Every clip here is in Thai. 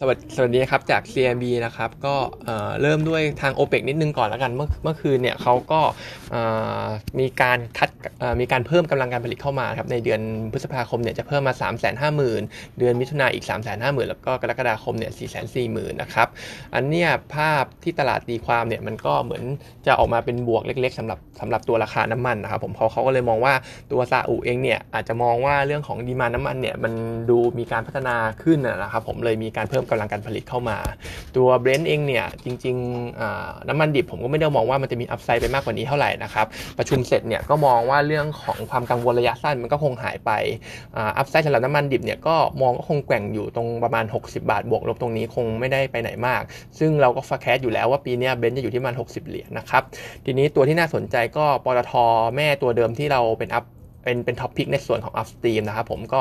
สวัสสวัสดีครับจาก CMB นะครับก็เริ่มด้วยทาง OPEC นิดนึงก่อนแล้วกันเมื่อเมื่อคืนเนี่ยเขาก็มีการคัดมีการเพิ่มกำลังการผลิตเข้ามาครับในเดือนพฤษภาคมเนี่ยจะเพิ่มมา 3 5 0 0 0 0 เดือนมิถุนาอีก 3 5 0 0 0 0 แล้วก็กรกฎาคมเนี่ย4 4 0 0 0 0นะครับอันเนี้ยภาพที่ตลาดตีความเนี่ยมันก็เหมือนจะออกมาเป็นบวกเล็กๆสำหรับสำหรับตัวราคาน้ำมันนะครับผมเขาเขาก็เลยมองว่าตัวซาอุเองเนี่ยอาจจะมองว่าเรื่องของดีมาน้ำมันเนี่ยมันดูมีการพัฒนาขึ้นนะครับผมเลยมีการเพิ่มกำลังการผลิตเข้ามา ตัว Brent เองเนี่ยจริงๆน้ำมันดิบผมก็ไม่ได้มองว่ามันจะมี upside ไปมากกว่านี้เท่าไหร่นะครับประชุมเสร็จเนี่ยก็มองว่าเรื่องของความกังวลระยะสั้นมันก็คงหายไป upside สำหรับน้ำมันดิบเนี่ยก็มองก็คงแกว่งอยู่ตรงประมาณ 60 บาทบวกลบตรงนี้คงไม่ได้ไปไหนมาก ซึ่งเราก็ forecast อยู่แล้วว่าปีนี้ Brent จะอยู่ที่ประมาณ60 เหรียญนะครับทีนี้ตัวที่น่าสนใจก็ปตทแม่ตัวเดิมที่เราเป็น up เป็นเป็น top pick ในส่วนของ upstream นะครับผมก็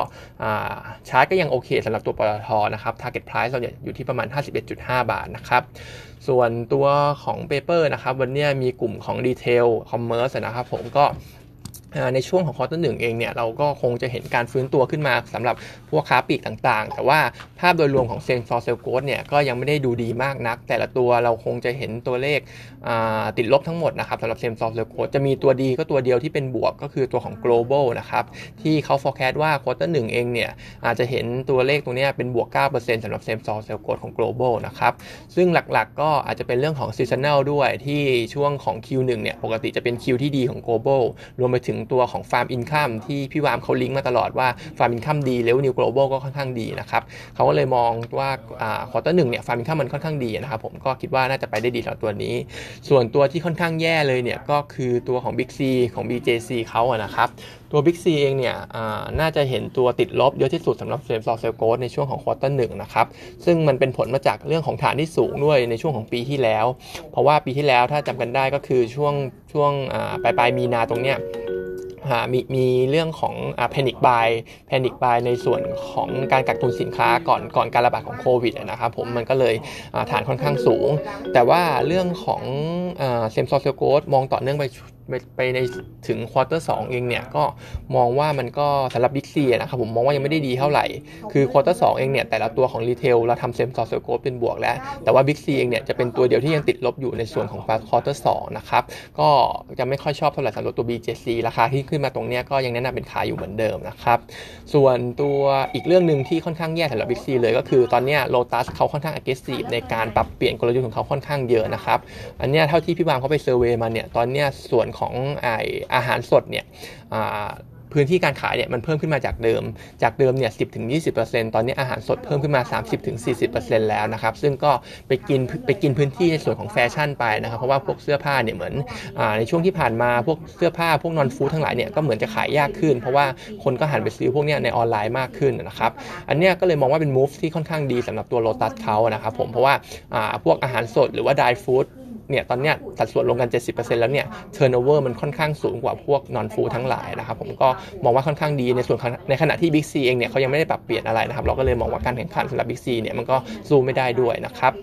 ชาร์ตก็ยังโอเคสำหรับตัวปตทนะครับ target price เราอยู่ที่ประมาณ 51.5 บาทนะครับส่วนตัวของ paper นะครับวันนี้มีกลุ่มของ retail commerce นะครับผมก็ ในช่วงของ quarter หนึ่งเองเนี่ยเราก็คงจะเห็นการฟื้นตัวขึ้นมาสำหรับพวกค้าปลีกต่างๆ แต่ว่าภาพโดยรวมของ same store sale growth เนี่ยก็ยังไม่ได้ดูดีมากนัก แต่ละตัวเราคงจะเห็นตัวเลขติดลบทั้งหมดนะครับสำหรับ same store sale growth จะมีตัวดีก็ตัวเดียวที่เป็นบวกก็คือตัวของ global นะครับที่เขา forecast ว่า quarter หนึ่งเองเนี่ยอาจจะเห็นตัวเลขตรงนี้เป็นบวก 9%สำหรับเซนฟอร์เซลโกดของ global นะครับซึ่งหลักๆ ก็อาจจะเป็นเรื่องของ seasonal ด้วยที่ช่วงของ Q1 เนี่ยปกติจะเป็น Q ที่ดีของ global รวมไปถึงตัวของ farm income ที่พี่วามเขาลิงก์มาตลอดว่า farm income ดี revenue global ก็ค่อนข้างดีนะครับเขาก็เลยมองว่าquarter หนึ่งเนี่ย farm income มันค่อนข้างดีนะครับผมก็คิดว่าน่าจะไปได้ดีต่อตัวนี้ ส่วนตัวที่ค่อนข้างแย่เลยเนี่ยก็คือตัวของ Big C ของ BJC เขาอะนะครับตัว Big C เองเนี่ยน่าจะเห็นตัวติดลบเยอะที่สุดสำหรับ same store sale growth ในช่วงของ quarter หนึ่งนะครับซึ่งมันเป็นผลมาจากเรื่องของฐานที่สูงด้วยในช่วงของปีที่แล้ว เพราะว่าปีที่แล้วถ้าจำกันได้ก็คือช่วงช่วงปลายปลายมีนาตรงเนี้ย มีมีเรื่องของ panic buy panic buy ในส่วนของการกักตุนสินค้าก่อนก่อนการระบาดของโควิดนะครับผมมันก็เลยฐานค่อนข้างสูง แต่ว่าเรื่องของ same store sale growth มองต่อเนื่องไป ไปในถึง quarter สองเองเนี่ยก็มองว่ามันก็สำหรับบิ๊กซีนะครับผมมองว่ายังไม่ได้ดีเท่าไหร่ คือ quarter สองเองเนี่ยแต่ละตัวของ retail เราทำ same store sale growth เป็นบวกแล้ว แต่ว่าบิ๊กซีเองเนี่ยจะเป็นตัวเดียวที่ยังติดลบอยู่ในส่วนของ quarter สองนะครับก็จะไม่ค่อยชอบเท่าไหร่สำหรับตัว BJC ราคาที่ขึ้นมาตรงนี้ก็ยังแนะนำเป็นขายอยู่เหมือนเดิมนะครับส่วนตัวอีกเรื่องหนึ่งที่ค่อนข้างแย่สำหรับบิ๊กซีเลยก็คือตอนนี้โลตัสเขาค่อนข้าง aggressive ในการปรับเปลี่ยนกลยุทธ์ของเขาค่อนข้างเยอะนะครับอันนี้เท่าที่พี่บางเขาไป survey มาเนี่ยตอนนี้ส่วนของไออาหารสดเนี่ยพื้นที่การขายเนี่ยมันเพิ่มขึ้นมาจากเดิม จากเดิมเนี่ยสิบถึงยี่สิบตอนนี้อาหารสดเพิ่มขึ้นมา 30-40%แล้วนะครับ ซึ่งก็ไปกินไปกินพื้นที่ในส่วนของแฟชั่นไปนะครับ เพราะว่าพวกเสื้อผ้าเนี่ยเหมือนอในช่วงที่ผ่านมาพวกเสื้อผ้าพวก non-food ทั้งหลายเนี่ยก็เหมือนจะขายยากขึ้น เพราะว่าคนก็หันไปซื้อพวกเนี้ยในออนไลน์มากขึ้นนะครับ อันเนี้ยก็เลยมองว่าเป็น move ที่ค่อนข้างดีสำหรับตัวโลตัสเขานะครับผม เพราะว่าพวกอาหารสดหรือว่า dry food เนี่ยตอนเนี้ยสัดส่วนรวมกัน 70%แล้วเนี่ย turnover มันค่อนข้างสูงกว่าพวก non-food ทั้งหลายนะครับผมก็มองว่าค่อนข้างดีในส่วนในขณะที่บิ๊กซีเองเนี่ยเขายังไม่ได้ปรับเปลี่ยนอะไรนะครับ เราก็เลยมองว่าการแข่งขันสำหรับบิ๊กซีเนี่ยมันก็สู้ไม่ได้ด้วยนะครับ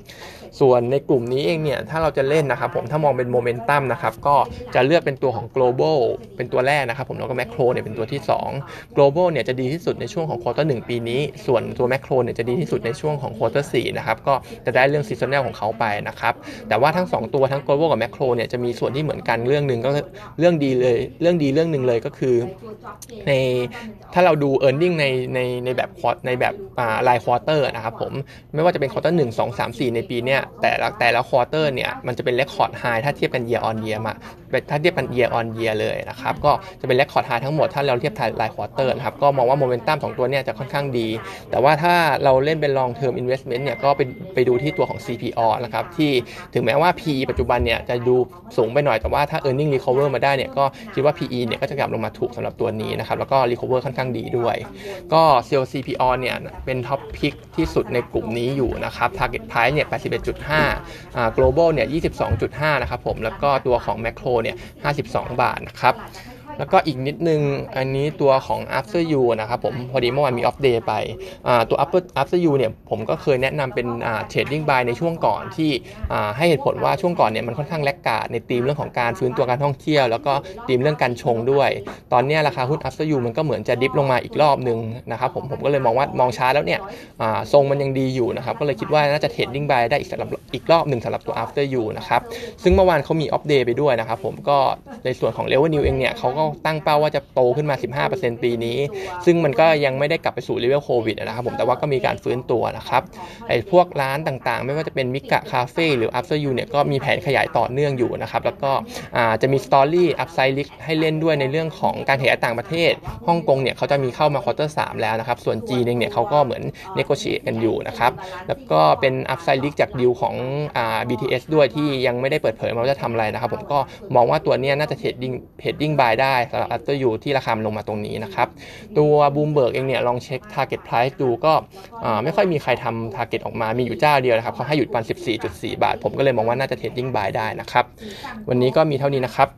ส่วนในกลุ่มนี้เองเนี่ยถ้าเราจะเล่นนะครับผมถ้ามองเป็นโมเมนตัมนะครับก็จะเลือกเป็นตัวของ global เป็นตัวแรกนะครับผมแล้วก็แมคโครเนี่ยเป็นตัวที่ 2 global เนี่ยจะดีที่สุดในช่วงของ quarter หนึ่งปีนี้ ส่วนตัวแมคโครเนี่ยจะดีที่สุดในช่วงของ quarter สี่นะครับก็จะได้เรื่อง seasonal ของเขาไปนะครับแต่ว่าทั้ง 2ตัวทั้ง global กับแมคโครเนี่ยจะมีส่วนที่เหมือนกันเรื่องหนึ่งก็เรื่องดีเลยเรื่องดีเรื่องหนึ่งเลยก็คือในถ้าเราดู e a r n i n g ในในในแบบในแบบราย quarter นะครับผมไม่ว่าจะเป็น quarter หนึ่งสองสามสี่ในปีเนี้ยแต่ละแต่ละ quarter เนี่ยมันจะเป็น record high ถ้าเทียบกัน year on year มาถ้าเทียบกัน year on year เลยนะครับก็จะเป็น record high ทั้งหมดถ้าเราเทียบราย quarter นะครับก็มองว่าโมเมนตัมของตัวเนี้ยจะค่อนข้างดี แต่ว่าถ้าเราเล่นเป็น long term investment เนี่ยก็ไปไปดูที่ตัวของ CPALL นะครับที่ถึงแม้ว่า PE ปัจจุบันเนี่ยจะดูสูงไปหน่อยแต่ว่าถ้า earning recover มาได้เนี่ยก็คิดว่า PE เนี่ยก็จะกลับลงมาถูกสำหรับตัวนี้นะครับแล้วก็ recover ค่อนข้างดีด้วย ก็เซลล์ CPO เนี่ยเป็นท็อปพิกที่สุดในกลุ่มนี้อยู่นะครับ target price เนี่ย81.5อ่า global เนี่ย22.5 นะครับผมแล้วก็ตัวของ macro เนี่ย52 บาทนะครับ แล้วก็อีกนิดนึงอันนี้ตัวของ after you นะครับผมพอดีเมื่อวานมี off day ไปตัว after after you เนี่ยผมก็เคยแนะนำเป็น trading buy ในช่วงก่อนที่ให้เหตุผลว่าช่วงก่อนเนี่ยมันค่อนข้างแลกกาดในธีมเรื่องของการฟื้นตัวการท่องเที่ยว แล้วก็ธีมเรื่องการชงด้วย ตอนนี้ราคาหุ้น after you มันก็เหมือนจะดิฟลงมาอีกรอบนึงนะครับผมผมก็เลยมองว่ามองช้าแล้วเนี่ยทรงมันยังดีอยู่นะครับก็เลยคิดว่าน่าจะ trading buy ได้อีกสำหรับอีกรอบหนึ่งสำหรับตัว after you นะครับซึ่งเมื่อวานเขามี off day ไปด้วยนะครับผมก็ในส่วนของ revenue เองเนี่ยเขาก็ตั้งเป้าว่าจะโตขึ้นมา 15%ปีนี้ ซึ่งมันก็ยังไม่ได้กลับไปสู่เลเวลโควิดนะครับผมแต่ว่าก็มีการฟื้นตัวนะครับไอ้พวกร้านต่างๆ ไม่ว่าจะเป็นมิกะคาเฟ่หรือ After You เนี่ยก็มีแผนขยายต่อเนื่องอยู่นะครับแล้วก็จะมี story upside risk ให้เล่นด้วยในเรื่องของการขยายต่างประเทศฮ่องกงเนี่ยเขาจะมีเข้ามา quarter สี่แล้วนะครับส่วนจีนเองเนี่ยเขาก็เหมือน negotiate กันอยู่นะครับแล้วก็เป็น upside risk จากดีลของอ่า BTS ด้วยที่ยังไม่ได้เปิดเผยมาว่าจะทำอะไรนะครับผมก็มองว่าตัวเนี้ยน่าจะ trading trading buy ได้สำหรับ After You ที่ราคาลงมาตรงนี้นะครับ ตัวบูมเบิร์กเองเนี่ยลองเช็ค Target Price ดูก็ไม่ค่อยมีใครทำ Target ออกมามีอยู่เจ้าเดียวนะครับเขาให้อยู่ประมาณ 14.4 บาท ผมก็เลยมองว่าน่าจะ trading buy ได้นะครับ วันนี้ก็มีเท่านี้นะครับ